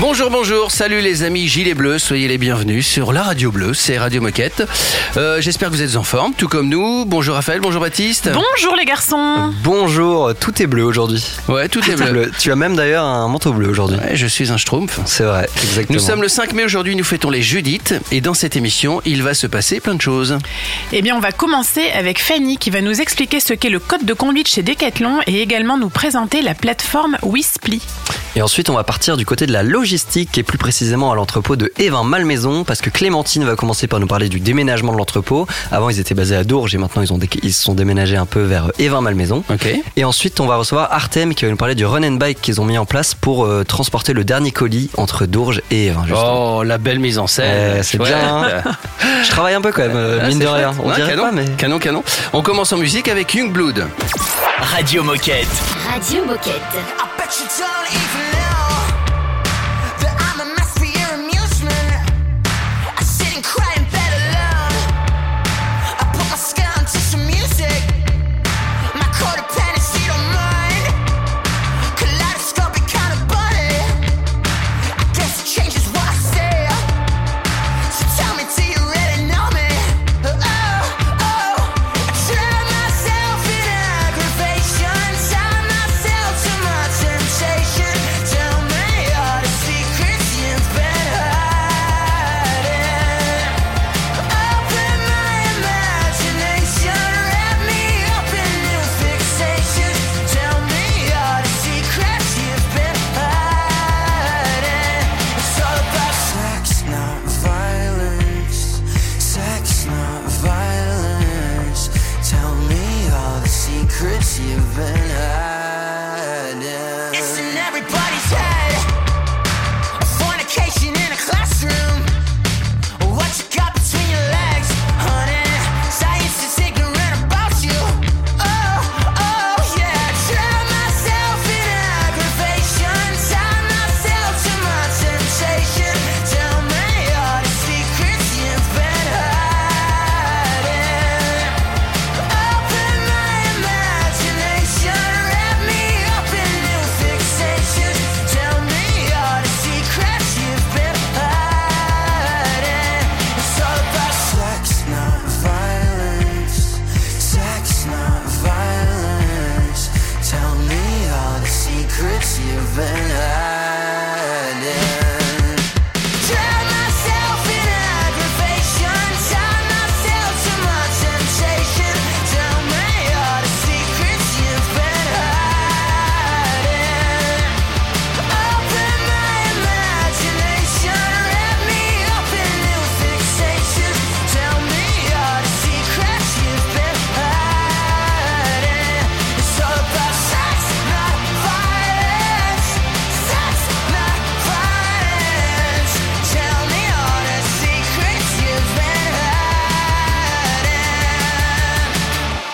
Bonjour, bonjour, salut les amis gilets bleus, soyez les bienvenus sur la radio bleue, c'est Radio Moquette. Euh, J'espère que vous êtes en forme, tout comme nous. Bonjour Raphaël, bonjour Baptiste. Bonjour les garçons. Bonjour, tout est bleu aujourd'hui. Ouais, tout est bleu. bleu. Tu as même d'ailleurs un manteau bleu aujourd'hui. Ouais, je suis un schtroumpf. C'est vrai, exactement. Nous sommes le 5 mai aujourd'hui, nous fêtons les Judith et dans cette émission, il va se passer plein de choses. Eh bien, on va commencer avec Fanny qui va nous expliquer ce qu'est le code de conduite chez Decathlon et également nous présenter la plateforme Wisply. Et ensuite, on va partir du côté de la logistique et plus précisément à l'entrepôt de Evin Malmaison parce que Clémentine va commencer par nous parler du déménagement de l'entrepôt. Avant, ils étaient basés à Dourges et maintenant ils, ont dé- ils se sont déménagés un peu vers Evin Malmaison. Ok. Et ensuite, on va recevoir Artem qui va nous parler du run and bike qu'ils ont mis en place pour euh, transporter le dernier colis entre Dourges et Evin. justement. Oh, la belle mise en scène. Eh, c'est bien, hein. Je travaille un peu quand même, euh, Ah, mine de rien. On Ouais, dirait canon, pas, mais. canon, canon. On commence en musique avec Youngblood. Radio Moquette. Radio Moquette. I bet you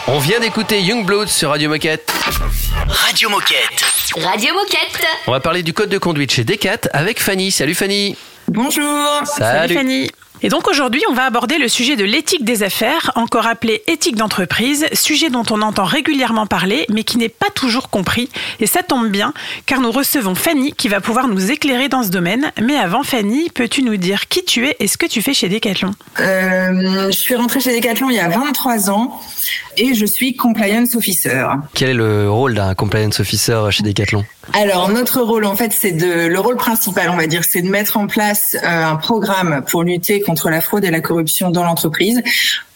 On vient d'écouter Youngblood sur Radio Moquette. Radio Moquette. Radio Moquette. On va parler du code de conduite chez Decat avec Fanny. Salut Fanny. Bonjour. Salut Fanny. Et donc aujourd'hui, on va aborder le sujet de l'éthique des affaires, encore appelé éthique d'entreprise, sujet dont on entend régulièrement parler, mais qui n'est pas toujours compris. Et ça tombe bien, car nous recevons Fanny qui va pouvoir nous éclairer dans ce domaine. Mais avant, Fanny, peux-tu nous dire qui tu es et ce que tu fais chez Decathlon? Euh, je suis rentrée chez Decathlon il y a 23 ans et je suis compliance officer. Quel est le rôle d'un compliance officer chez Decathlon? Alors notre rôle en fait c'est de le rôle principal on va dire c'est de mettre en place euh, un programme pour lutter contre la fraude et la corruption dans l'entreprise.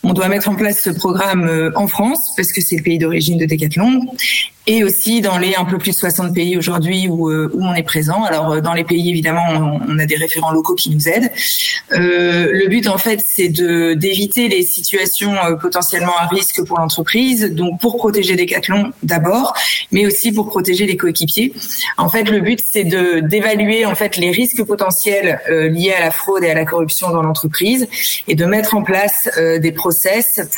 On doit mettre en place ce programme euh, en France parce que c'est le pays d'origine de Decathlon et aussi dans les un peu plus de 60 pays aujourd'hui où, euh, où on est présent. Alors euh, dans les pays évidemment on, a des référents locaux qui nous aident. Le but en fait c'est de d'éviter les situations potentiellement à risque pour l'entreprise, donc pour protéger Decathlon d'abord, mais aussi pour protéger les coéquipiers. En fait le but c'est de d'évaluer en fait les risques potentiels liés à la fraude et à la corruption dans l'entreprise et de mettre en place des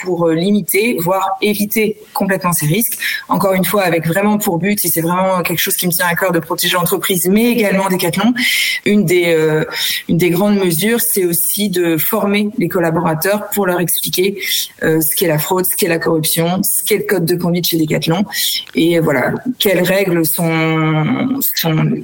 pour euh, limiter voire éviter complètement ces risques. Encore une fois avec vraiment pour but, et c'est vraiment quelque chose qui me tient à cœur de protéger l'entreprise, mais également Decathlon. Une des euh, grandes mesures, c'est aussi de former les collaborateurs pour leur expliquer euh, ce qu'est la fraude, ce qu'est la corruption, ce qu'est le code de conduite chez Decathlon, et voilà quelles règles sont,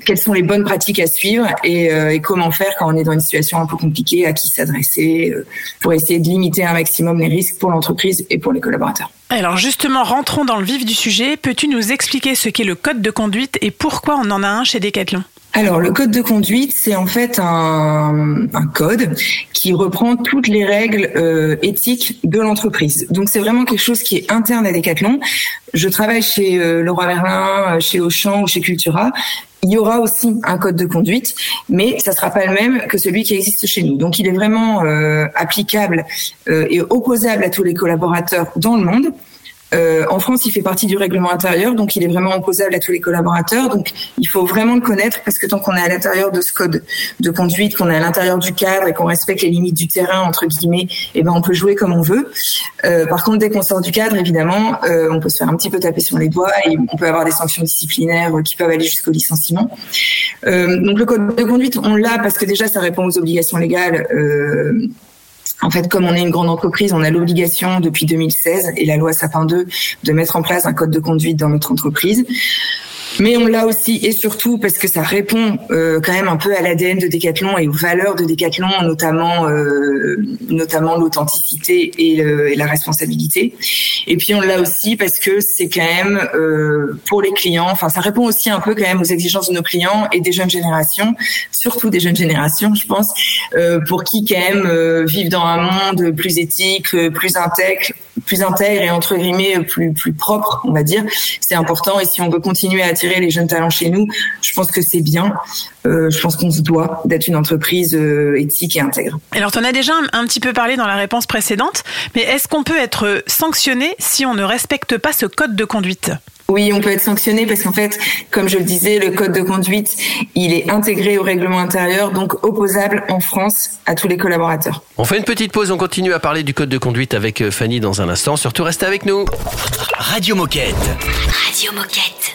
quelles sont les bonnes pratiques à suivre et, comment faire quand on est dans une situation un peu compliquée, à qui s'adresser pour essayer de limiter un maximum les risques pour l'entreprise et pour les collaborateurs. Alors justement, rentrons dans le vif du sujet. Peux-tu nous expliquer ce qu'est le code de conduite et pourquoi on en a un chez Decathlon? Alors, le code de conduite, c'est en fait un, code qui reprend toutes les règles euh, éthiques de l'entreprise. Donc, c'est vraiment quelque chose qui est interne à Decathlon. Je travaille chez euh, Leroy Merlin, euh, chez Auchan ou chez Cultura. Il y aura aussi un code de conduite, mais ça sera pas le même que celui qui existe chez nous. Donc, il est vraiment euh, applicable et opposable à tous les collaborateurs dans le monde. Euh, en France, il fait partie du règlement intérieur, donc il est vraiment opposable à tous les collaborateurs. Donc, il faut vraiment le connaître parce que tant qu'on est à l'intérieur de ce code de conduite, qu'on est à l'intérieur du cadre et qu'on respecte les limites du terrain entre guillemets, eh ben on peut jouer comme on veut. Euh, par contre, dès qu'on sort du cadre, évidemment, euh, on peut se faire un petit peu taper sur les doigts et on peut avoir des sanctions disciplinaires qui peuvent aller jusqu'au licenciement. Euh, donc, le code de conduite, on l'a parce que déjà, ça répond aux obligations légales. En fait, comme on est une grande entreprise, on a l'obligation depuis 2016 et la loi Sapin 2 de mettre en place un code de conduite dans notre entreprise. Mais on l'a aussi et surtout parce que ça répond euh, quand même un peu à l'ADN de Decathlon et aux valeurs de Decathlon, notamment euh, notamment l'authenticité et, et la responsabilité. Et puis on l'a aussi parce que c'est quand même euh, pour les clients, enfin ça répond aussi un peu quand même aux exigences de nos clients et des jeunes générations, surtout des jeunes générations, je pense, euh, pour qui quand même euh, vivent dans un monde plus éthique, euh, plus intègre, plus intègre et entre guillemets plus plus propre, on va dire. C'est important et si on veut continuer à attirer les jeunes talents chez nous, je pense que c'est bien. Euh, je pense qu'on se doit d'être une entreprise euh, éthique et intègre. Alors, tu en as déjà un, un petit peu parlé dans la réponse précédente, mais est-ce qu'on peut être sanctionné si on ne respecte pas ce code de conduite? Oui, on peut être sanctionné parce qu'en fait, comme je le disais, le code de conduite, il est intégré au règlement intérieur, donc opposable en France à tous les collaborateurs. On fait une petite pause, on continue à parler du code de conduite avec euh, Fanny dans un instant. Surtout, restez avec nous. Radio Moquette. Radio Moquette.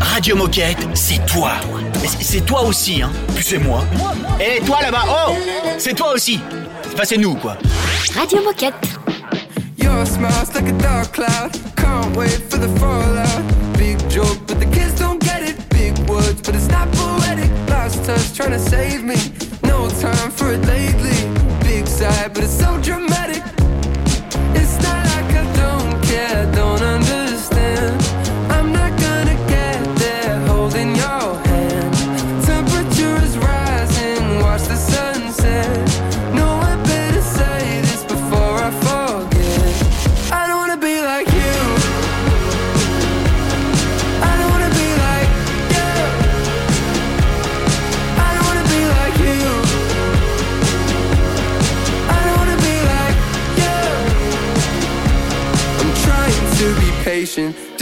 Radio Moquette, c'est toi. C'est- toi aussi, hein. Puis c'est moi. Et toi là-bas, oh C'est toi aussi. Enfin, c'est nous, quoi. Radio Moquette. Your smile's like a dark cloud. Can't wait for the fallout. Big joke, but the kids don't get it. Big words, but it's not poetic. Last touch trying to save me. No time for it lately. Big sigh, but it's so dramatic.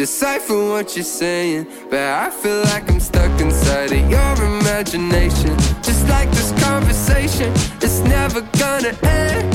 Decipher what you're saying. But I feel like I'm stuck inside of your imagination. Just like this conversation, it's never gonna end.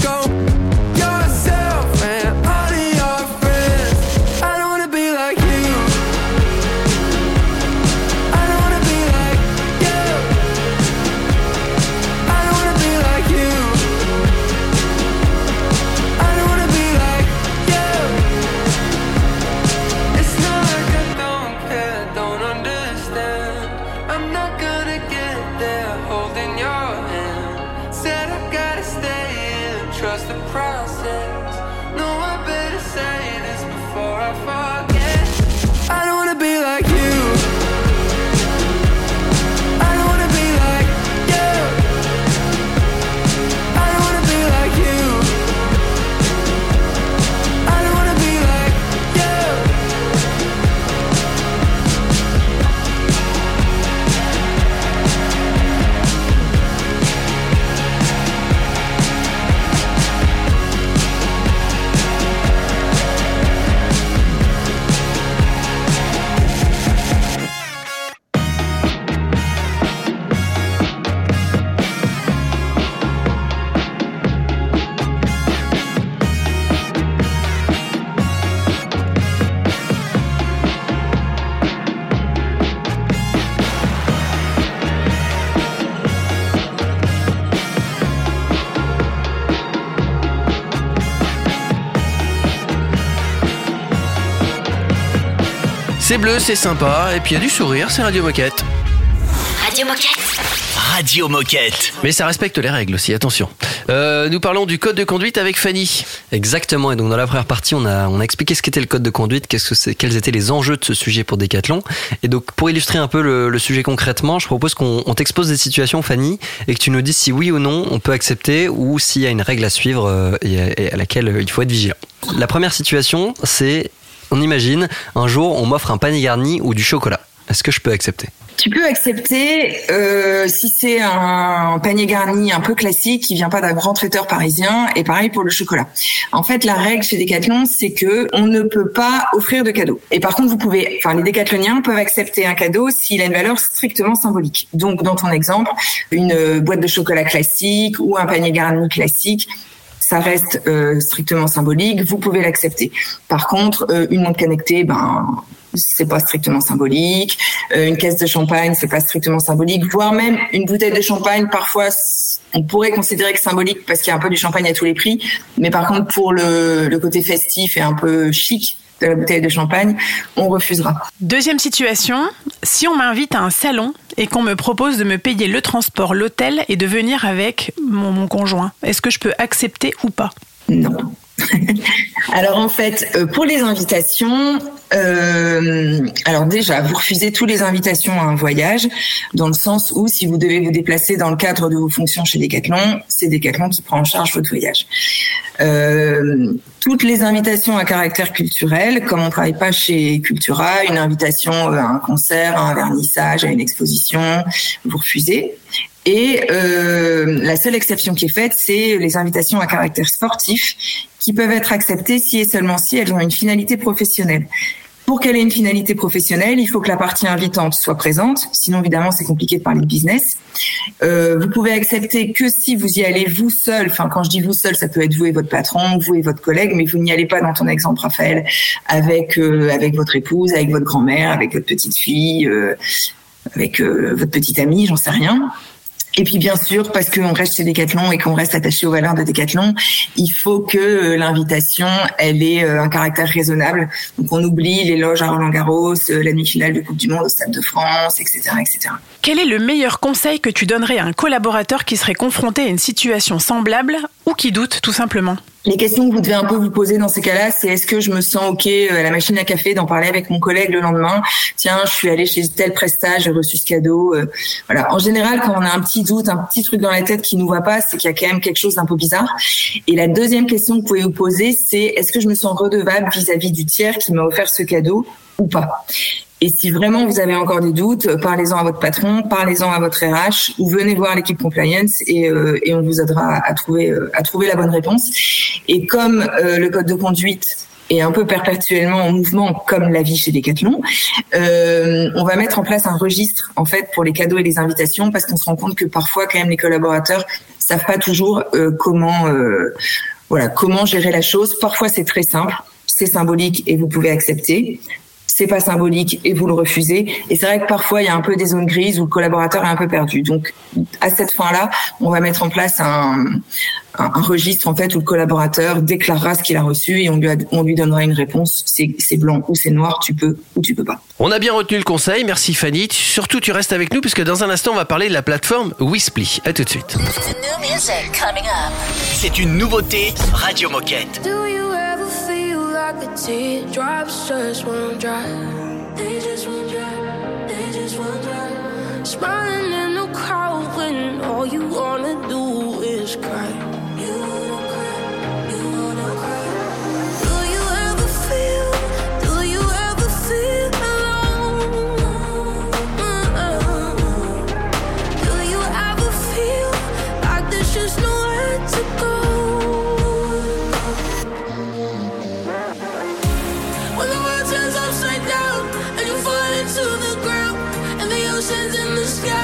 Trust the process. No, I better say this before I forget. C'est bleu, c'est sympa, et puis il y a du sourire, c'est Radio Moquette. Radio Moquette. Radio Moquette. Mais ça respecte les règles aussi, attention. Euh, nous parlons du code de conduite avec Fanny. Exactement. Et donc dans la première partie, on a on a expliqué ce qu'était le code de conduite, que c'est, quels étaient les enjeux de ce sujet pour Decathlon. Et donc pour illustrer un peu le, le sujet concrètement, je propose qu'on on t'expose des situations, Fanny, et que tu nous dises si oui ou non on peut accepter ou s'il y a une règle à suivre euh, et, à, et à laquelle euh, il faut être vigilant. La première situation, c'est on imagine un jour on m'offre un panier garni ou du chocolat. Est-ce que je peux accepter? Tu peux accepter euh, si c'est un panier garni un peu classique qui vient pas d'un grand traiteur parisien et pareil pour le chocolat. En fait, la règle chez Decathlon, c'est que on ne peut pas offrir de cadeau. Et par contre, vous pouvez, enfin les décathloniens peuvent accepter un cadeau s'il a une valeur strictement symbolique. Donc dans ton exemple, une boîte de chocolat classique ou un panier garni classique ça reste euh, strictement symbolique, vous pouvez l'accepter. Par contre, euh, une montre connectée, ben c'est pas strictement symbolique. Euh, une caisse de champagne, c'est pas strictement symbolique. Voire même une bouteille de champagne, parfois on pourrait considérer que symbolique parce qu'il y a un peu du champagne à tous les prix. Mais par contre, pour le, le côté festif et un peu chic de la bouteille de champagne, on refusera. Deuxième situation, si on m'invite à un salon et qu'on me propose de me payer le transport, l'hôtel et de venir avec mon, mon conjoint, est-ce que je peux accepter ou pas? Non. alors en fait, euh, pour les invitations, euh, alors déjà, vous refusez toutes les invitations à un voyage, dans le sens où si vous devez vous déplacer dans le cadre de vos fonctions chez Decathlon, c'est Decathlon qui prend en charge votre voyage. Euh, toutes les invitations à caractère culturel, comme on travaille pas chez Cultura, une invitation à un concert, à un vernissage, à une exposition, vous refusez. Et euh, la seule exception qui est faite, c'est les invitations à caractère sportif, qui peuvent être acceptées si et seulement si elles ont une finalité professionnelle. Pour qu'elle ait une finalité professionnelle, il faut que la partie invitante soit présente. Sinon, évidemment, c'est compliqué de parler de business. Euh, vous pouvez accepter que si vous y allez vous seul. Enfin, quand je dis vous seul, ça peut être vous et votre patron, vous et votre collègue, mais vous n'y allez pas dans ton exemple, Raphaël, avec euh, avec votre épouse, avec votre grand-mère, avec votre petite fille, euh, avec euh, votre petite amie, j'en sais rien. Et puis bien sûr, parce qu'on reste chez Decathlon et qu'on reste attaché aux valeurs de Decathlon, il faut que euh, l'invitation, elle ait euh, un caractère raisonnable. Donc on oublie les loges à Roland Garros, euh, la demi-finale de Coupe du Monde au Stade de France, etc., etc. Quel est le meilleur conseil que tu donnerais à un collaborateur qui serait confronté à une situation semblable ou qui doute tout simplement? Les questions que vous devez un peu vous poser dans ces cas-là, c'est est-ce que je me sens ok à la machine à café d'en parler avec mon collègue le lendemain? Tiens, je suis allée chez tel prestage, j'ai reçu ce cadeau. euh, voilà. En général, quand on a un petit doute, un petit truc dans la tête qui nous va pas, c'est qu'il y a quand même quelque chose d'un peu bizarre. Et la deuxième question que vous pouvez vous poser, c'est est-ce que je me sens redevable vis-à-vis du tiers qui m'a offert ce cadeau ou pas? Et si vraiment vous avez encore des doutes, euh, parlez-en à votre patron, parlez-en à votre RH ou venez voir l'équipe compliance et, euh, et on vous aidera à trouver euh, à trouver la bonne réponse. Et comme euh, le code de conduite est un peu perpétuellement en mouvement, comme la vie chez Decathlon, euh, on va mettre en place un registre en fait pour les cadeaux et les invitations parce qu'on se rend compte que parfois quand même les collaborateurs savent pas toujours comment voilà comment gérer la chose. Parfois c'est très simple, c'est symbolique et vous pouvez accepter. C'est pas symbolique et vous le refusez. Et c'est vrai que parfois il y a un peu des zones grises où le collaborateur est un peu perdu. Donc à cette fin-là, on va mettre en place un, un, un registre en fait où le collaborateur déclarera ce qu'il a reçu et on lui, a- on lui donnera une réponse. C'est c'est blanc ou c'est noir, tu peux ou tu peux pas. On a bien retenu le conseil, merci Fanny. Surtout, tu restes avec nous puisque dans un instant, on va parler de la plateforme Whisply. À tout de suite. C'est une nouveauté Radio Moquette. Do you ever feel like the teardrops just won't dry? They just won't dry. They just won't dry. Smiling in the crowd when all you wanna do is cry. In the sky,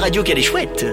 Radio qu'elle est chouette.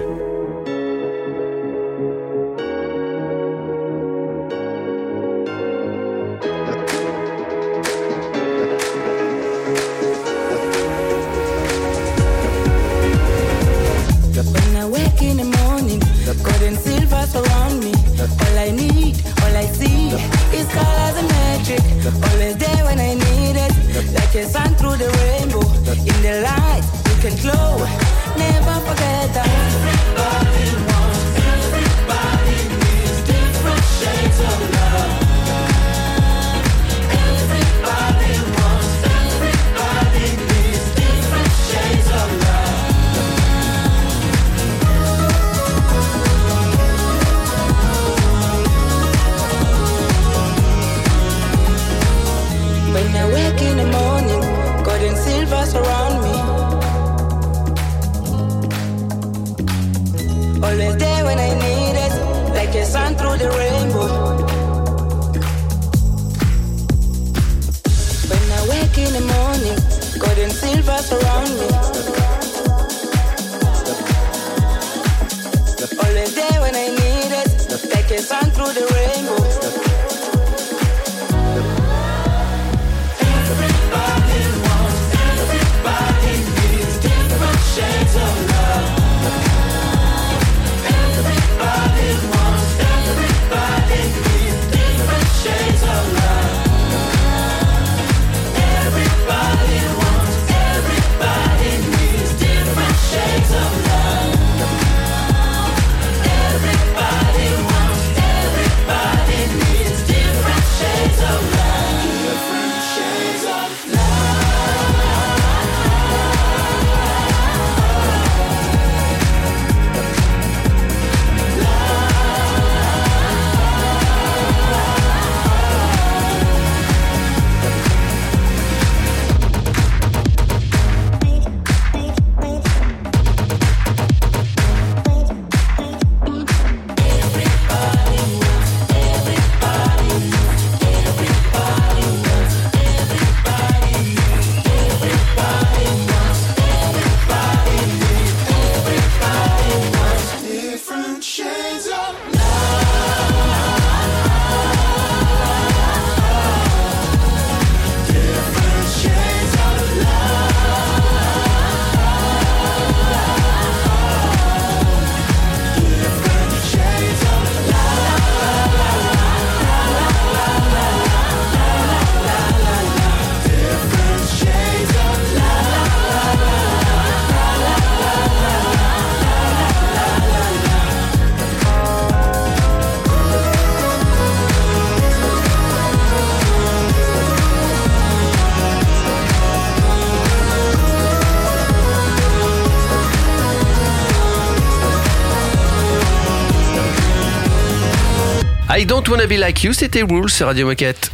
Don't Wanna Be Like You, c'était Rules sur Radio Moquette.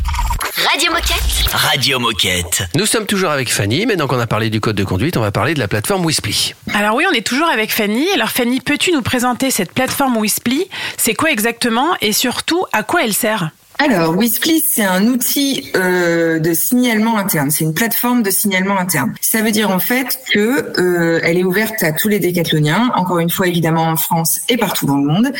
Radio Moquette. Radio Moquette. Nous sommes toujours avec Fanny, mais donc on a parlé du code de conduite, on va parler de la plateforme Whisply. Alors oui, on est toujours avec Fanny. Alors Fanny, peux-tu nous présenter cette plateforme Whisply C'est quoi exactement? Et surtout à quoi elle sert? Alors, Whisply, c'est un outil euh, de signalement interne. C'est une plateforme de signalement interne. Ça veut dire en fait que euh, elle est ouverte à tous les décathloniens, encore une fois évidemment en France et partout dans le monde.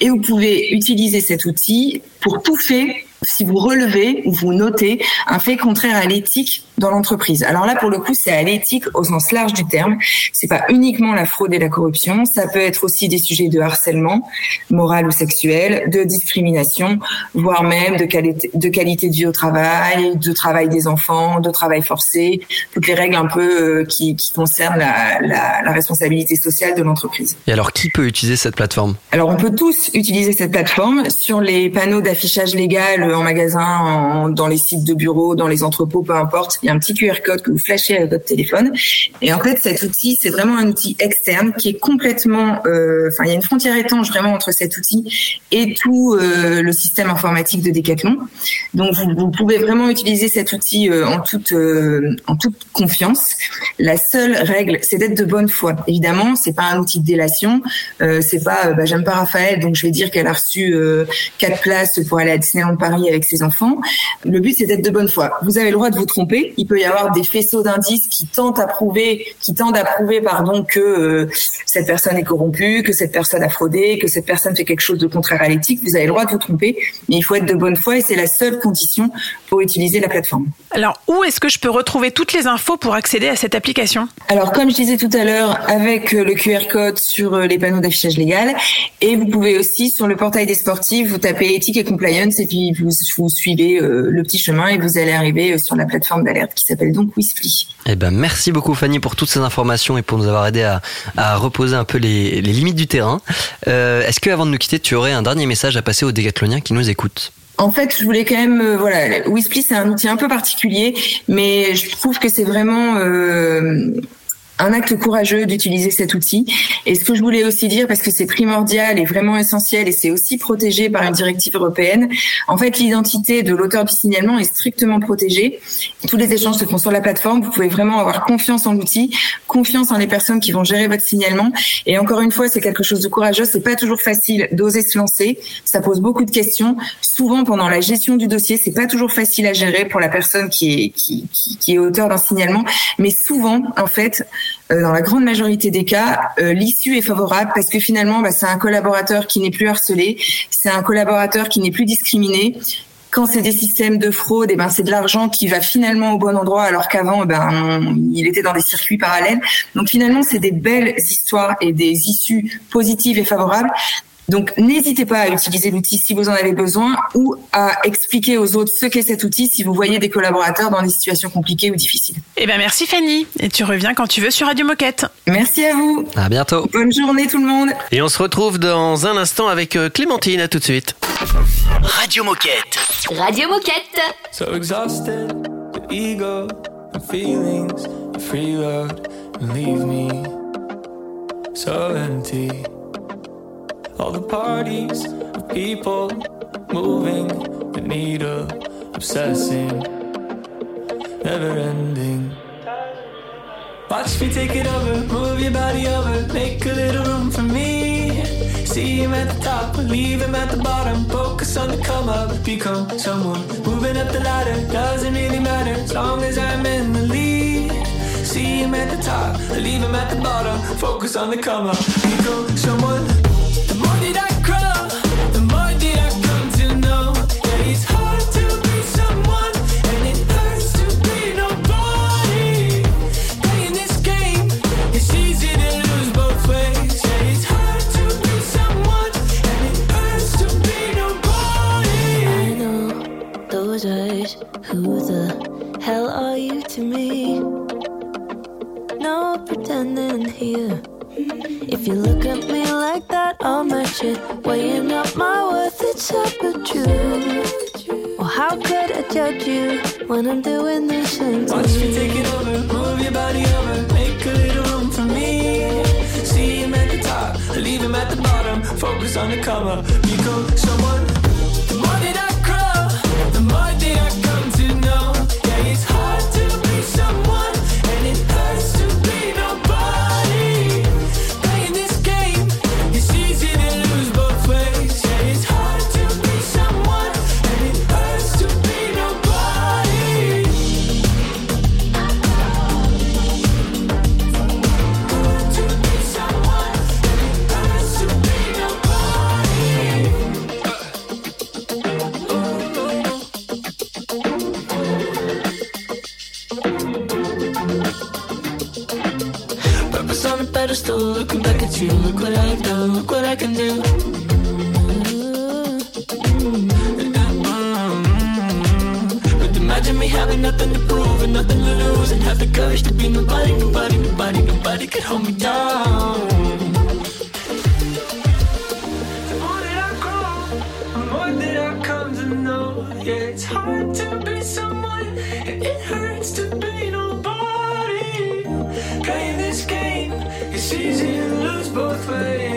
Et vous pouvez utiliser cet outil pour tout fait si vous relevez ou vous notez un fait contraire à l'éthique dans l'entreprise. Alors là, pour le coup, c'est à l'éthique au sens large du terme. C'est pas uniquement la fraude et la corruption. Ça peut être aussi des sujets de harcèlement, moral ou sexuel, de discrimination, voire même de qualité, de qualité de vie au travail, de travail des enfants, de travail forcé, toutes les règles un peu euh, qui, qui concernent la, la, la responsabilité sociale de l'entreprise. Et alors, qui peut utiliser cette plateforme? Alors, on peut tous utiliser cette plateforme sur les panneaux d'affichage légal en magasin, dans les sites de bureaux, dans les entrepôts, peu importe. Il y a un petit QR code que vous flashez avec votre téléphone. Et en fait, cet outil, c'est vraiment un outil externe qui est complètement, euh, enfin, il y a une frontière étanche vraiment entre cet outil et tout euh, le système informatique de Decathlon. Donc, vous, pouvez vraiment utiliser cet outil euh, en toute, en toute confiance. La seule règle, c'est d'être de bonne foi. Évidemment, c'est pas un outil de délation. C'est pas, bah, j'aime pas Raphaël, donc je vais dire qu'elle a reçu quatre places pour aller à Disneyland Paris avec ses enfants. Le but, c'est d'être de bonne foi. Vous avez le droit de vous tromper. Il peut y avoir des faisceaux d'indices qui tentent à prouver, qui tendent à prouver, pardon, que euh, cette personne est corrompue, que cette personne a fraudé, que cette personne fait quelque chose de contraire à l'éthique. Vous avez le droit de vous tromper, mais il faut être de bonne foi et c'est la seule condition pour utiliser la plateforme. Alors où est-ce que je peux retrouver toutes les infos pour accéder à cette application? Alors, comme je disais tout à l'heure, avec euh, le QR code sur euh, les panneaux d'affichage légal, et vous pouvez aussi sur le portail des sportifs, vous tapez éthique et compliance, et puis vous, vous suivez euh, le petit chemin et vous allez arriver euh, sur la plateforme d'alerte qui s'appelle donc Whisply. Eh ben, merci beaucoup Fanny pour toutes ces informations et pour nous avoir aidé à, à reposer un peu les, les limites du terrain. Euh, Est-ce que avant de nous quitter, tu aurais un dernier message à passer aux décathloniens qui nous écoutent? En fait, je voulais quand même, euh, voilà, Whisply c'est un outil un peu particulier, mais je trouve que c'est vraiment euh, un acte courageux d'utiliser cet outil. Et ce que je voulais aussi dire, parce que c'est primordial et vraiment essentiel, et c'est aussi protégé par une directive européenne, en fait, l'identité de l'auteur du signalement est strictement protégée. Tous les échanges se font sur la plateforme. Vous pouvez vraiment avoir confiance en l'outil, confiance en les personnes qui vont gérer votre signalement. Et encore une fois, c'est quelque chose de courageux. C'est pas toujours facile d'oser se lancer. Ça pose beaucoup de questions. Souvent, pendant la gestion du dossier, c'est pas toujours facile à gérer pour la personne qui est qui, qui, qui est auteur d'un signalement. Mais souvent, en fait, dans la grande majorité des cas, euh, l'issue est favorable parce que finalement, bah, c'est un collaborateur qui n'est plus harcelé, c'est un collaborateur qui n'est plus discriminé. Quand c'est des systèmes de fraude, et ben c'est de l'argent qui va finalement au bon endroit, alors qu'avant, ben on- il était dans des circuits parallèles. Donc finalement, c'est des belles histoires et des issues positives et favorables. Donc n'hésitez pas à utiliser l'outil si vous en avez besoin ou à expliquer aux autres ce qu'est cet outil si vous voyez des collaborateurs dans des situations compliquées ou difficiles. Eh ben merci Fanny. Et tu reviens quand tu veux sur Radio Moquette. Merci à vous. À bientôt. Bonne journée tout le monde. Et on se retrouve dans un instant avec euh, Clémentine. À tout de suite. Radio Moquette. Radio Moquette. So exhausted, the ego, the feelings, the freeload, and leave me so empty. All the parties of people moving the needle, obsessing, never ending. Watch me take it over, move your body over, make a little room for me. See him at the top, leave him at the bottom. Focus on the come up, become someone. Moving up the ladder, doesn't really matter as long as I'm in the lead. See him at the top, leave him at the bottom. Focus on the come up, become someone. The more that I shit, weighing up my worth. It's up so you. Well, how could I judge you when I'm doing this thing? Once you take it over, move your body over, make a little room for me. See him at the top, leave him at the bottom. Focus on the cover, become someone. The more that I grow, the more that I grow. I can do. But imagine me having nothing to prove and nothing to lose, and have the courage to be nobody, nobody, nobody, nobody could hold me down. The more that I grow, the more that I come to know. Yeah, it's hard to be someone, and it hurts to be nobody. Playing this game, it's easy to lose both ways.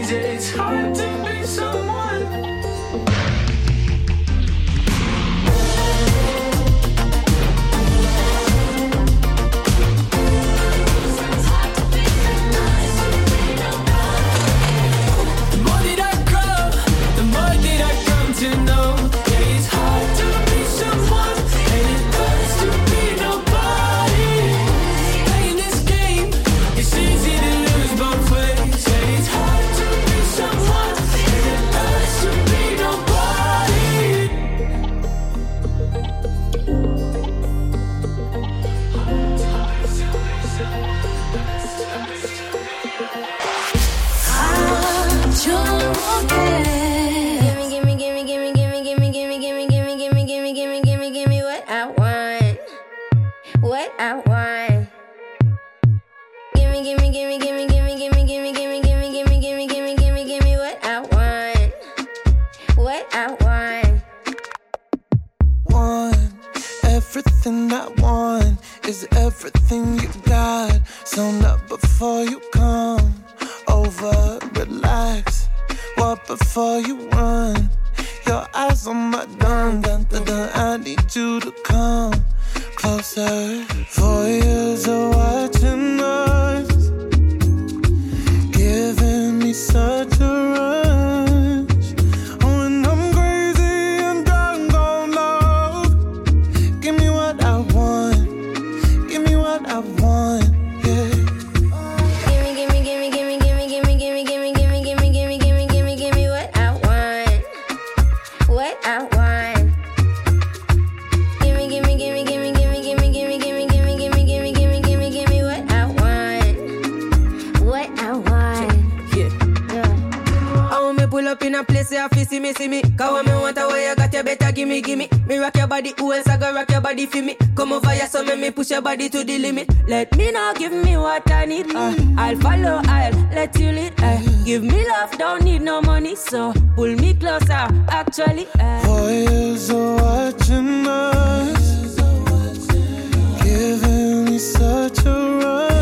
Body for me? Come over here, so make me push your body to the limit. Let me know, give me what I need. Uh, I'll follow, I'll let you lead. Uh, give me love, don't need no money, so pull me closer. Actually, uh. Of watching us, giving me such a rush.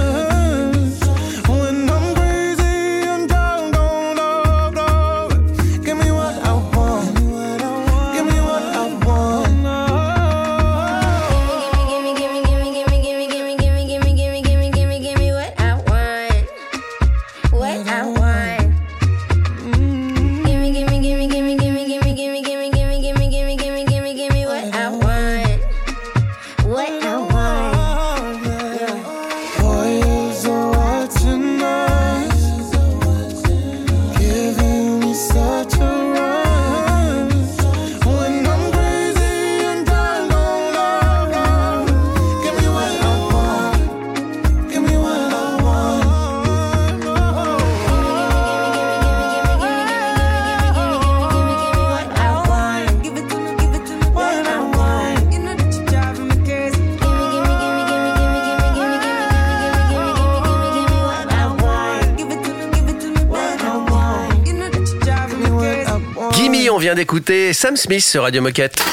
On vient d'écouter Sam Smith sur Radio Moquette.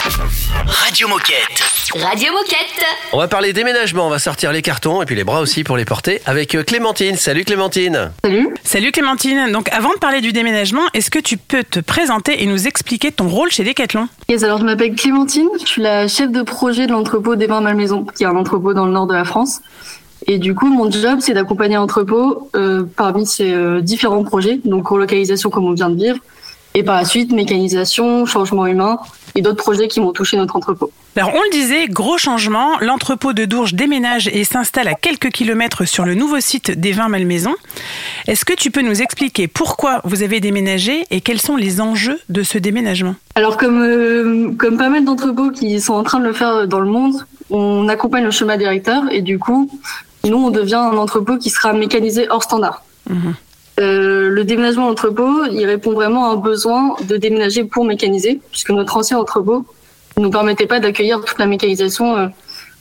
Radio Moquette. Radio Moquette. On va parler déménagement, on va sortir les cartons et puis les bras aussi pour les porter avec euh, Clémentine. Salut Clémentine. Salut. Salut Clémentine. Donc avant de parler du déménagement, est-ce que tu peux te présenter et nous expliquer ton rôle chez Decathlon? Yes, alors je m'appelle Clémentine, je suis la chef de projet de l'entrepôt des Vins Malmaison, qui est un entrepôt dans le nord de la France. Et du coup, mon job, c'est d'accompagner l'entrepôt euh, parmi ces euh, différents projets, donc relocalisation comme on vient de vivre, et par la suite mécanisation, changement humain et d'autres projets qui vont toucher notre entrepôt. Alors on le disait, gros changement, l'entrepôt de Dourges déménage et s'installe à quelques kilomètres sur le nouveau site des Vins Malmaison. Est-ce que tu peux nous expliquer pourquoi vous avez déménagé et quels sont les enjeux de ce déménagement? Alors comme, euh, comme pas mal d'entrepôts qui sont en train de le faire dans le monde, on accompagne le chemin directeur et du coup, nous, on devient un entrepôt qui sera mécanisé hors standard. Euh, le déménagement d'entrepôt, il répond vraiment à un besoin de déménager pour mécaniser, puisque notre ancien entrepôt ne nous permettait pas d'accueillir toute la mécanisation euh,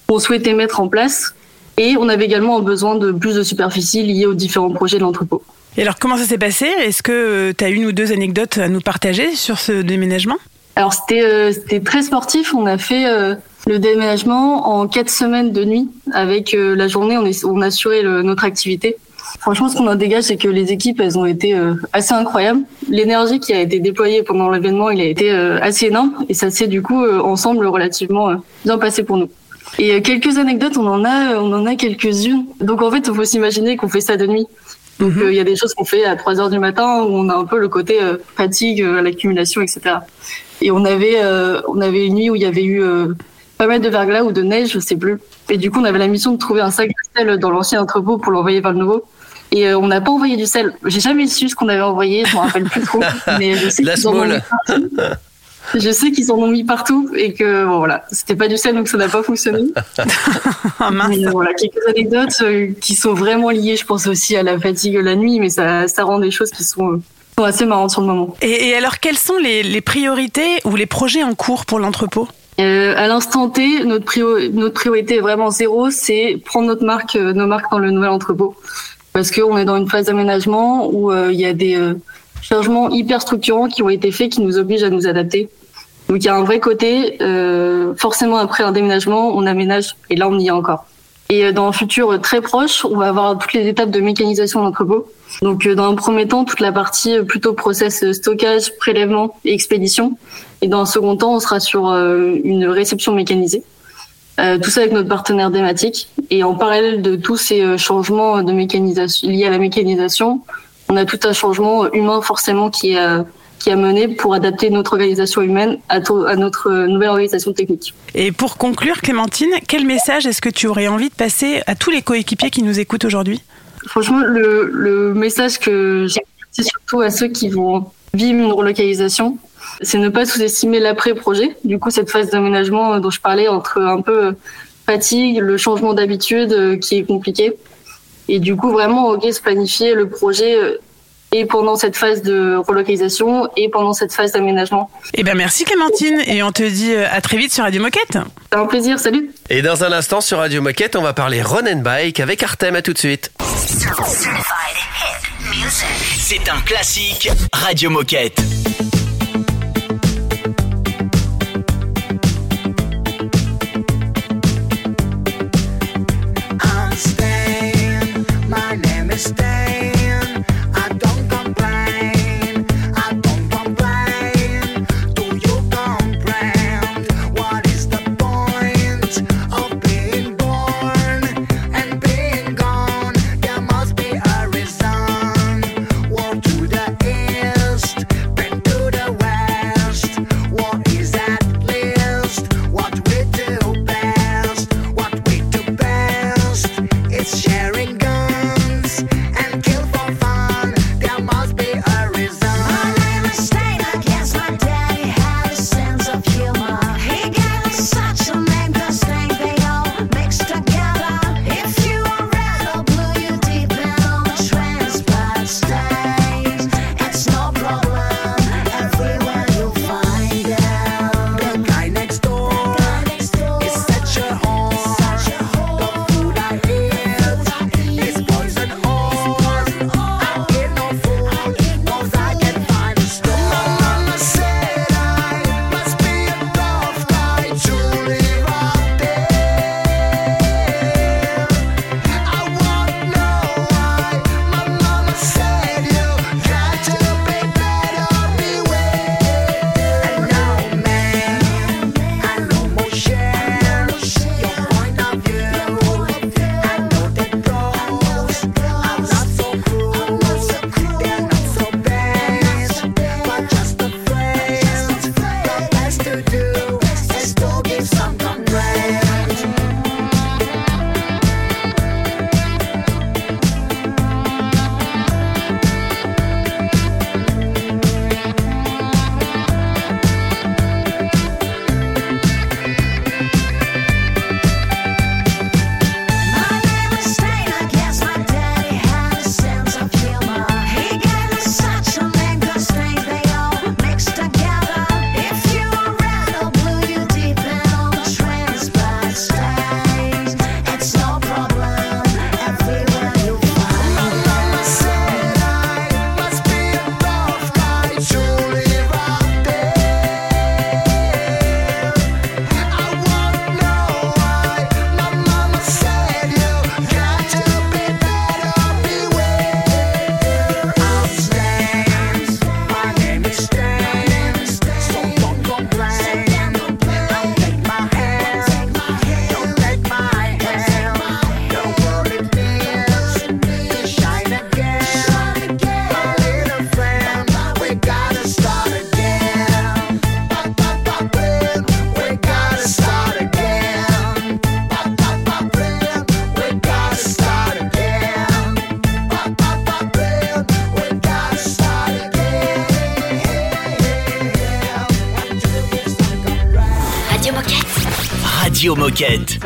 qu'on souhaitait mettre en place. Et on avait également un besoin de plus de superficie liée aux différents projets de l'entrepôt. Et alors, comment ça s'est passé? Est-ce que tu as une ou deux anecdotes à nous partager sur ce déménagement? Alors c'était euh, très sportif. On a fait euh, le déménagement en quatre semaines de nuit. Avec euh, la journée, on, est, on assurait le- notre activité. Franchement, ce qu'on en dégage, c'est que les équipes, elles ont été euh, assez incroyables. L'énergie qui a été déployée pendant l'événement, il a été euh, assez énorme. Et ça s'est du coup euh, ensemble relativement bien passé pour nous. Et quelques anecdotes, on en a, on en a quelques-unes. Donc en fait, il faut s'imaginer qu'on fait ça de nuit. Donc euh, il y a des choses qu'on fait à 3 heures du matin où on a un peu le côté euh, fatigue, euh, l'accumulation, etc. Et on avait, on avait une nuit où il y avait eu pas mal de verglas ou de neige, je sais plus. Et du coup, on avait la mission de trouver un sac de sel dans l'ancien entrepôt pour l'envoyer vers le nouveau. Et euh, on n'a pas envoyé du sel. J'ai jamais su ce qu'on avait envoyé, je m'en rappelle plus trop. Mais je sais La qu'ils en ont mis small. partout. Je sais qu'ils en ont mis partout et que bon, voilà, c'était pas du sel donc ça n'a pas fonctionné. Ah, mince. Mais, euh, voilà, quelques anecdotes euh, qui sont vraiment liées, je pense aussi à la fatigue la nuit, mais ça, ça rend des choses qui sont, sont assez marrantes sur le moment. Et, et alors, quelles sont les, les priorités ou les projets en cours pour l'entrepôt? Euh, à l'instant T, notre, prio- notre priorité est vraiment zéro, c'est prendre notre marque, euh, nos marques dans le nouvel entrepôt. Parce qu'on est dans une phase d'aménagement où euh, il y a des euh, changements hyper structurants qui ont été faits qui nous obligent à nous adapter. Donc il y a un vrai côté, euh, forcément après un déménagement, on aménage et là on y est encore. Et dans un futur très proche, on va avoir toutes les étapes de mécanisation d'entrepôt. Donc dans un premier temps, toute la partie plutôt process stockage, prélèvement et expédition. Et dans un second temps, on sera sur une réception mécanisée. Euh, tout ça avec notre partenaire Dématic. Et en parallèle de tous ces euh, changements de mécanisation liés à la mécanisation, on a tout un changement humain forcément qui est euh, qui a mené pour adapter notre organisation humaine à, notre nouvelle organisation technique. Et pour conclure, Clémentine, quel message est-ce que tu aurais envie de passer à tous les coéquipiers qui nous écoutent aujourd'hui? Franchement, le, le message que j'ai, c'est surtout à ceux qui vont vivre une relocalisation, c'est ne pas sous-estimer l'après-projet. Du coup, cette phase d'aménagement euh, dont je parlais entre un peu euh, fatigue, le changement d'habitude euh, qui est compliqué. Et du coup, vraiment, ok, se planifier le projet et pendant cette phase de relocalisation et pendant cette phase d'aménagement. Eh bien, merci Clémentine, et on te dit à très vite sur Radio Moquette. C'est un plaisir, salut Et dans un instant sur Radio Moquette, on va parler run and bike avec Artem. À tout de suite. C'est un classique Radio Moquette. Radio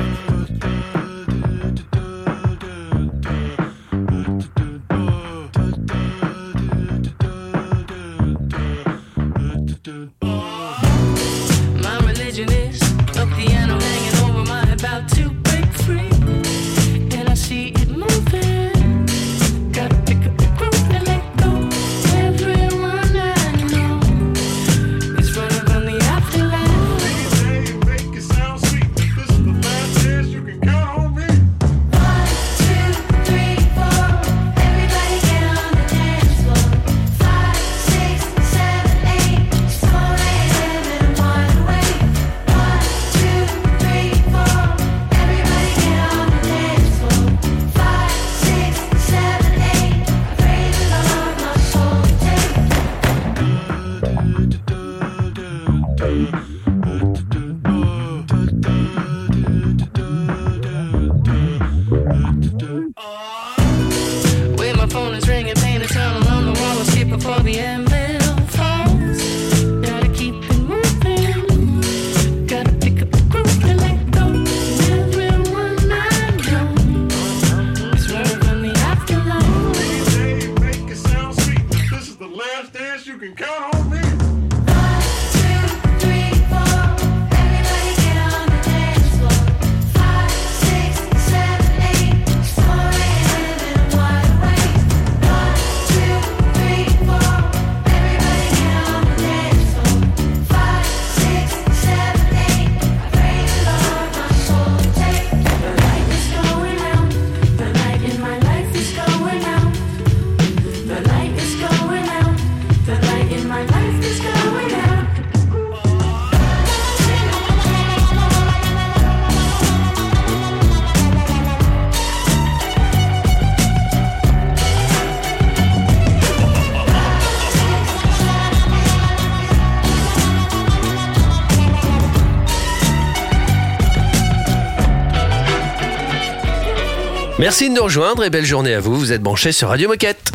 Merci de nous rejoindre et belle journée à vous. Vous êtes branchés sur Radio Moquette.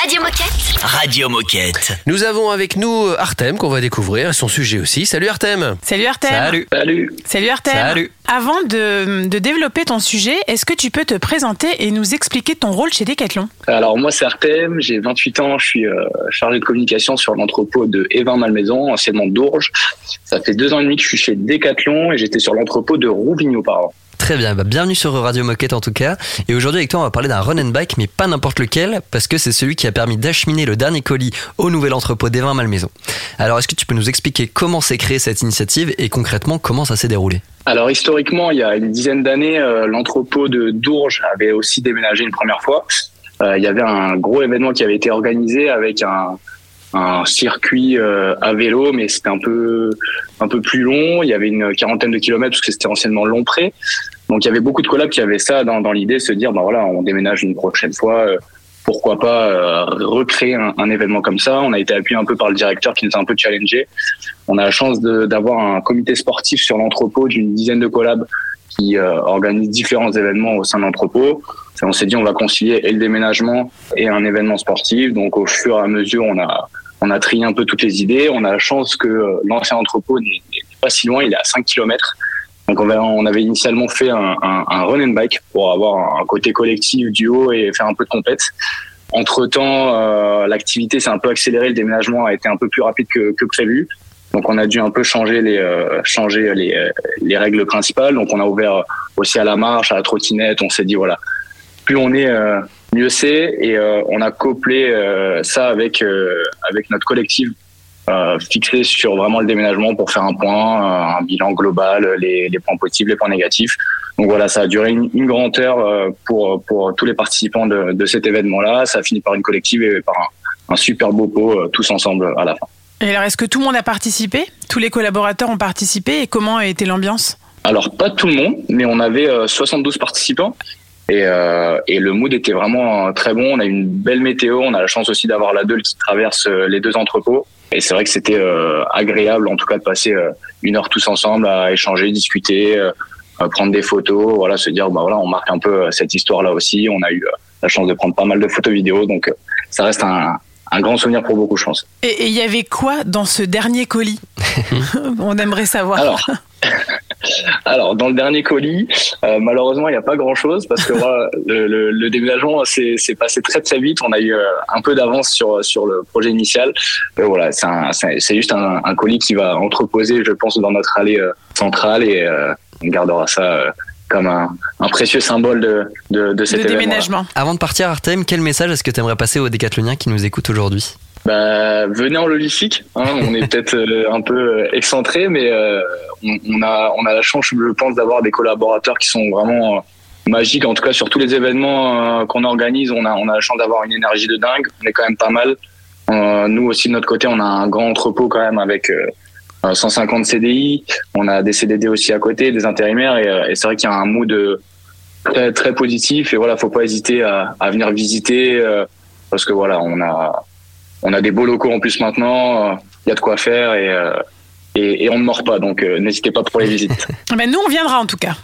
Radio Moquette. Radio Moquette. Nous avons avec nous Artem qu'on va découvrir et son sujet aussi. Salut Artem. Salut Artem. Salut. Salut. Salut Artem. Salut. Avant de, de développer ton sujet, est-ce que tu peux te présenter et nous expliquer ton rôle chez Decathlon? Alors moi c'est Artem, j'ai 28 ans, je suis euh, chargé de communication sur l'entrepôt de Evin Malmaison, anciennement d'Ourges. Ça fait deux ans et demi que je suis chez Decathlon et j'étais sur l'entrepôt de Rouvigno auparavant. Très bien, bah, bienvenue sur Radio Moquette en tout cas. Et aujourd'hui avec toi on va parler d'un run and bike, mais pas n'importe lequel, parce que c'est celui qui a permis d'acheminer le dernier colis au nouvel entrepôt d'Evin Malmaison. Alors est-ce que tu peux nous expliquer comment s'est créée cette initiative et concrètement comment ça s'est déroulé? Alors historiquement, il y a une dizaine d'années, euh, l'entrepôt de Dourges avait aussi déménagé une première fois. Euh, il y avait un gros événement qui avait été organisé avec un, un circuit euh, à vélo, mais c'était un peu un peu plus long. Il y avait une quarantaine de kilomètres parce que c'était anciennement Longpré. Donc il y avait beaucoup de collabs qui avaient ça dans, dans l'idée se dire, ben voilà, on déménage une prochaine fois. euh, pourquoi pas euh, recréer un, événement comme ça On a été appuyé un peu par le directeur qui nous a un peu challengé. On a la chance d'avoir un comité sportif sur l'entrepôt d'une dizaine de collabs qui euh, organise différents événements au sein de l'entrepôt. On s'est dit on va concilier et le déménagement et un événement sportif. Donc au fur et à mesure, on a on a trié un peu toutes les idées. On a la chance que euh, l'ancien entrepôt n'est pas si loin, il est à 5 kilomètres. Donc on, va- on avait initialement fait un, un, un run and bike pour avoir un côté collectif, duo et faire un peu de compète. Entre temps, l'activité s'est un peu accélérée, le déménagement a été un peu plus rapide que, prévu. Donc on a dû un peu changer les euh, changer les, euh, les règles principales. Donc on a ouvert aussi à la marche, à la trottinette. On s'est dit voilà, plus on est, euh, mieux c'est. Et euh, on a couplé euh, ça avec euh, avec notre collectif euh, fixé sur vraiment le déménagement pour faire un point, euh, un bilan global, les, les points positifs, les points négatifs. Donc voilà, ça a duré une, une grande heure euh, pour pour tous les participants de, de cet événement-là. Ça a fini par une collective et par un, un super beau pot tous ensemble à la fin. Et alors, est-ce que tout le monde a participé? Tous les collaborateurs ont participé? Et comment a été l'ambiance? Alors pas tout le monde, mais on avait euh, 72 participants. Et, euh, et le mood était vraiment euh, très bon. On a eu une belle météo. On a la chance aussi d'avoir la Deule qui traverse euh, les deux entrepôts. Et c'est vrai que c'était euh, agréable, en tout cas, de passer euh, une heure tous ensemble à échanger, discuter, euh, prendre des photos, voilà, se dire bah voilà, on marque un peu cette histoire-là aussi. On a eu euh, la chance de prendre pas mal de photos vidéos, donc euh, ça reste un, un grand souvenir pour beaucoup, je pense. Et et il y avait quoi dans ce dernier colis? On aimerait savoir. Alors, Alors, dans le dernier colis, euh, malheureusement, il n'y a pas grand-chose parce que voilà, le, le- le déménagement s'est s'est passé très très vite. On a eu euh, un peu d'avance sur sur le projet initial. Mais voilà, c'est un- c'est c'est juste un, un colis qui va entreposer, je pense, dans notre allée euh, centrale et euh, on gardera ça euh, comme un, un précieux symbole de de, de cet événement. Avant de partir, Artem, quel message est-ce que tu aimerais passer aux décathloniens qui nous écoutent aujourd'hui? Bah, venez en logistique. Hein, on est peut-être euh, un peu euh, excentré, mais euh, on, a on a la chance, je pense, d'avoir des collaborateurs qui sont vraiment euh, magiques. En tout cas, sur tous les événements qu'on organise, on a on a la chance d'avoir une énergie de dingue. On est quand même pas mal. Euh, nous aussi de notre côté, on a un grand entrepôt quand même avec euh, euh, 150 CDI. On a des CDD aussi à côté, des intérimaires, et, et c'est vrai qu'il y a un mood très très positif. Et voilà, faut pas hésiter à, à venir visiter parce que voilà, on a on a des beaux locaux en plus maintenant. Il y a de quoi faire et, euh, et, et on ne mord pas. Donc euh, n'hésitez pas pour les visites. Ben, nous, on viendra en tout cas.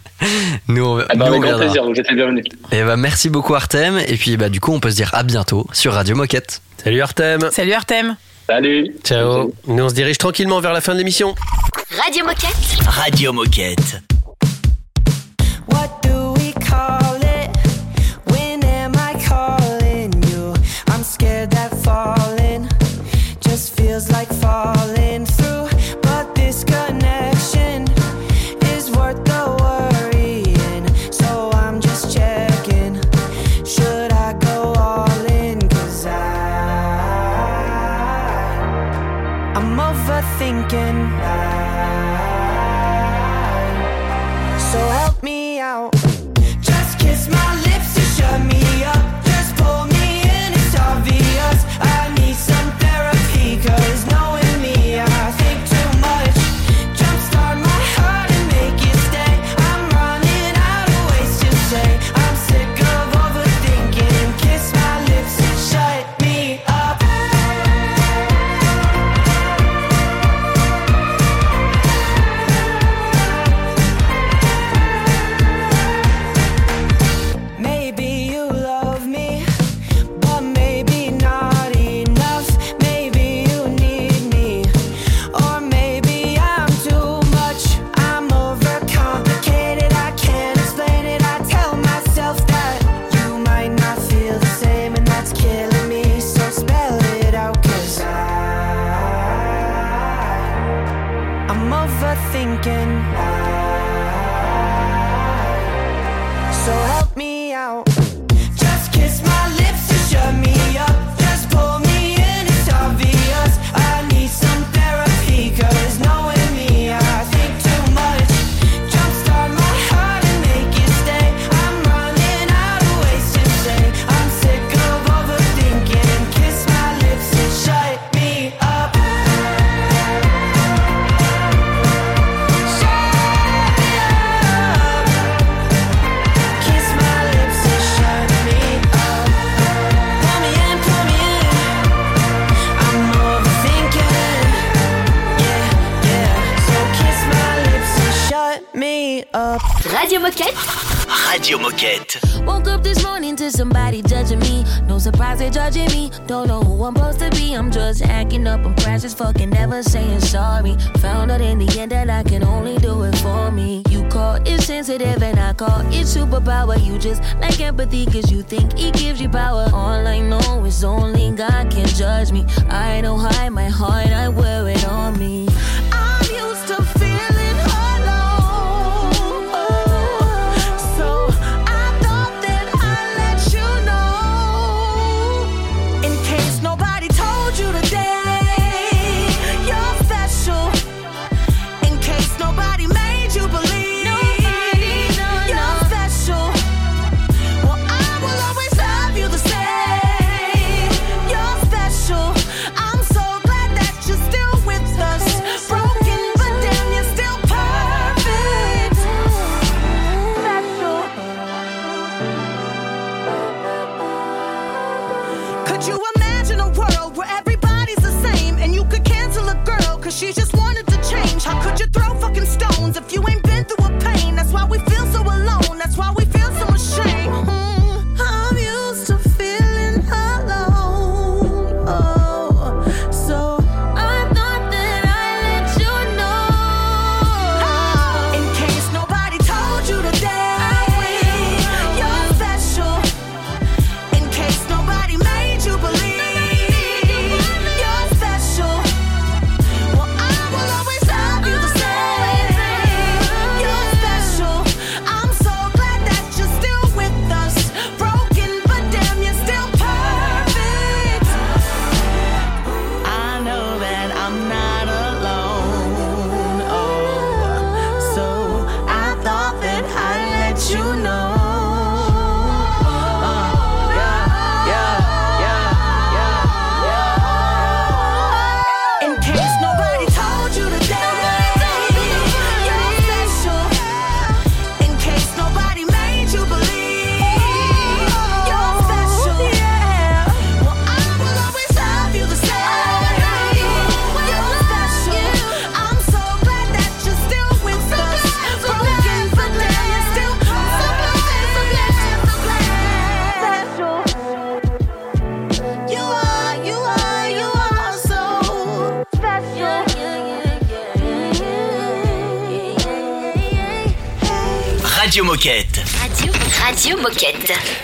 Nous, on, Ah bah, nous, avec on grand plaisir, vous êtes les bienvenus. Et bah, merci beaucoup, Artem. Et puis, bah, du coup, on peut se dire à bientôt sur Radio Moquette. Salut Artem. Salut Artem. Salut. Ciao. Nous, on se dirige tranquillement vers la fin de l'émission. Radio Moquette. Radio Moquette. No surprise they judging me. Don't know who I'm supposed to be. I'm just acting up. I'm precious, fucking never saying sorry. Found out in the end that I can only do it for me. You call it sensitive and I call it superpower. You just like empathy cause you think it gives you power. All I know is only God can judge me. I don't hide my heart, I wear it on me.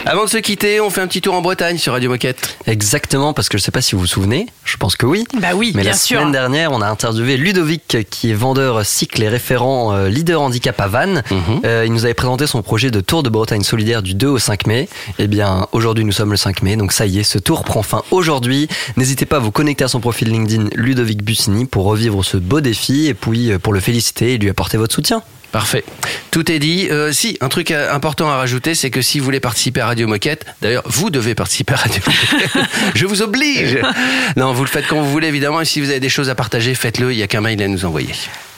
Avant de se quitter, on fait un petit tour en Bretagne sur Radio Moquette. Exactement, parce que je sais pas si vous vous souvenez, je pense que oui. Bah oui, Mais bien la sûr. semaine dernière, on a interviewé Ludovic, qui est vendeur cycle et référent euh, leader handicap à Vannes. Euh, il nous avait présenté son projet de Tour de Bretagne solidaire du 2 au 5 mai. Eh bien, aujourd'hui, nous sommes le 5 mai, donc ça y est, ce tour prend fin aujourd'hui. N'hésitez pas à vous connecter à son profil LinkedIn Ludovic Bussini pour revivre ce beau défi et puis euh, pour le féliciter et lui apporter votre soutien. Parfait. Tout est dit. Euh, si, un truc euh, important à rajouter, c'est que si vous voulez participer à Radio Moquette, d'ailleurs, vous devez participer à Radio Moquette. Je vous oblige. Non, vous le faites quand vous voulez, évidemment. Et si vous avez des choses à partager, faites-le. Il n'y a qu'un mail à nous envoyer.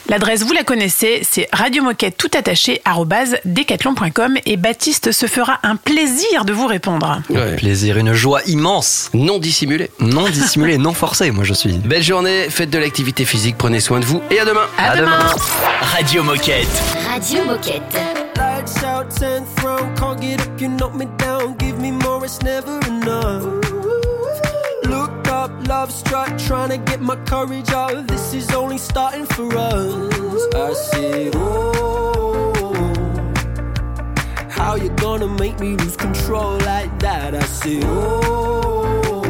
L'adresse, vous la connaissez, c'est radiomoquette tout attaché arobase decathlon.com et Baptiste se fera un plaisir de vous répondre. Ouais. Plaisir, une joie immense. Non dissimulé. Non dissimulé, non forcé, moi je suis. Belle journée, faites de l'activité physique, prenez soin de vous et à demain. À, demain. Radio Moquette. Radio Moquette. Lights out, ten throne, can't get up, you knock me down. Give me more, it's never enough. Love struck, trying to get my courage up. This is only starting for us. I said, oh, how you gonna make me lose control like that? I said, oh,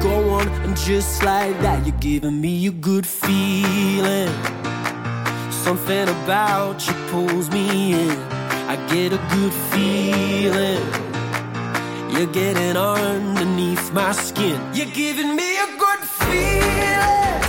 go on and just like that, you're giving me a good feeling. Something about you pulls me in. I get a good feeling. You're getting underneath my skin. You're giving me a good feeling.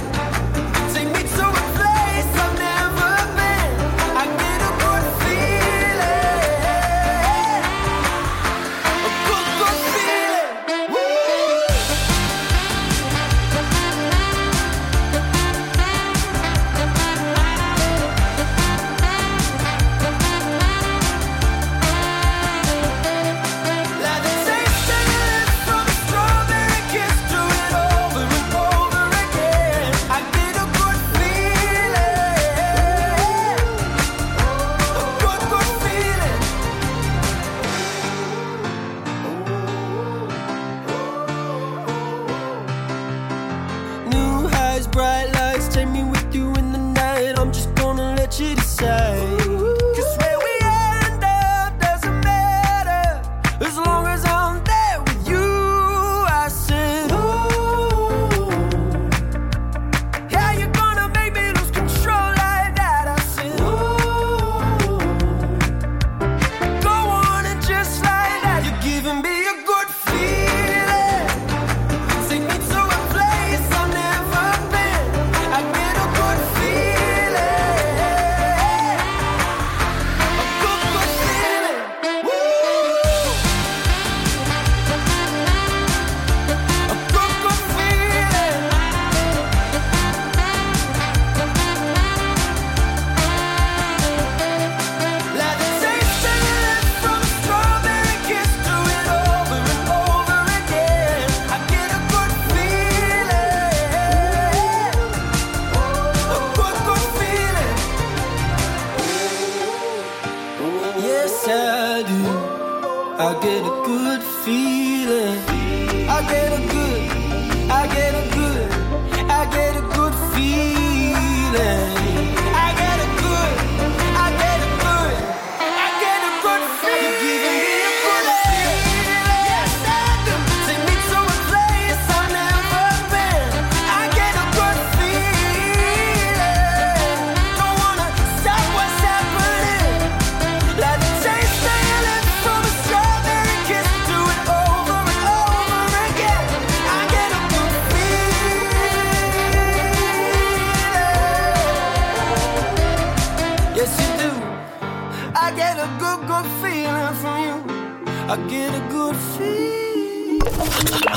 I get a good feeling.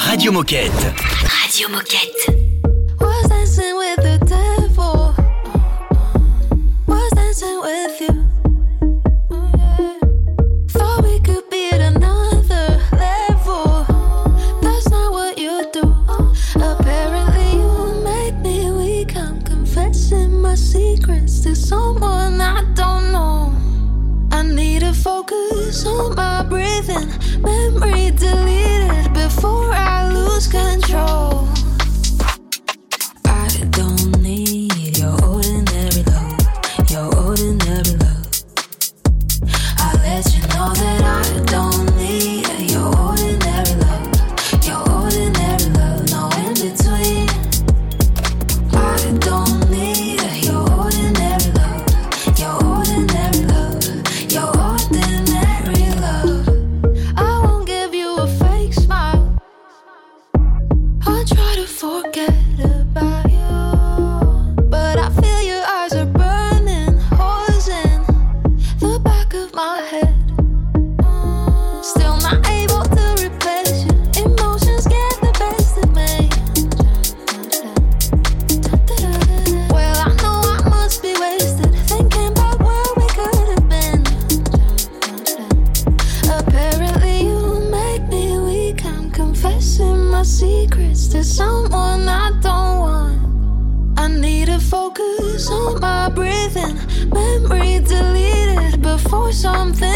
Radio Moquette. Radio Moquette. Was dancing with the devil. Was dancing with you. Thought we could be at another level. That's not what you do. Apparently, you make me weak. I'm confessing my secrets to someone I don't know. I need to focus on my breathing. memory delete something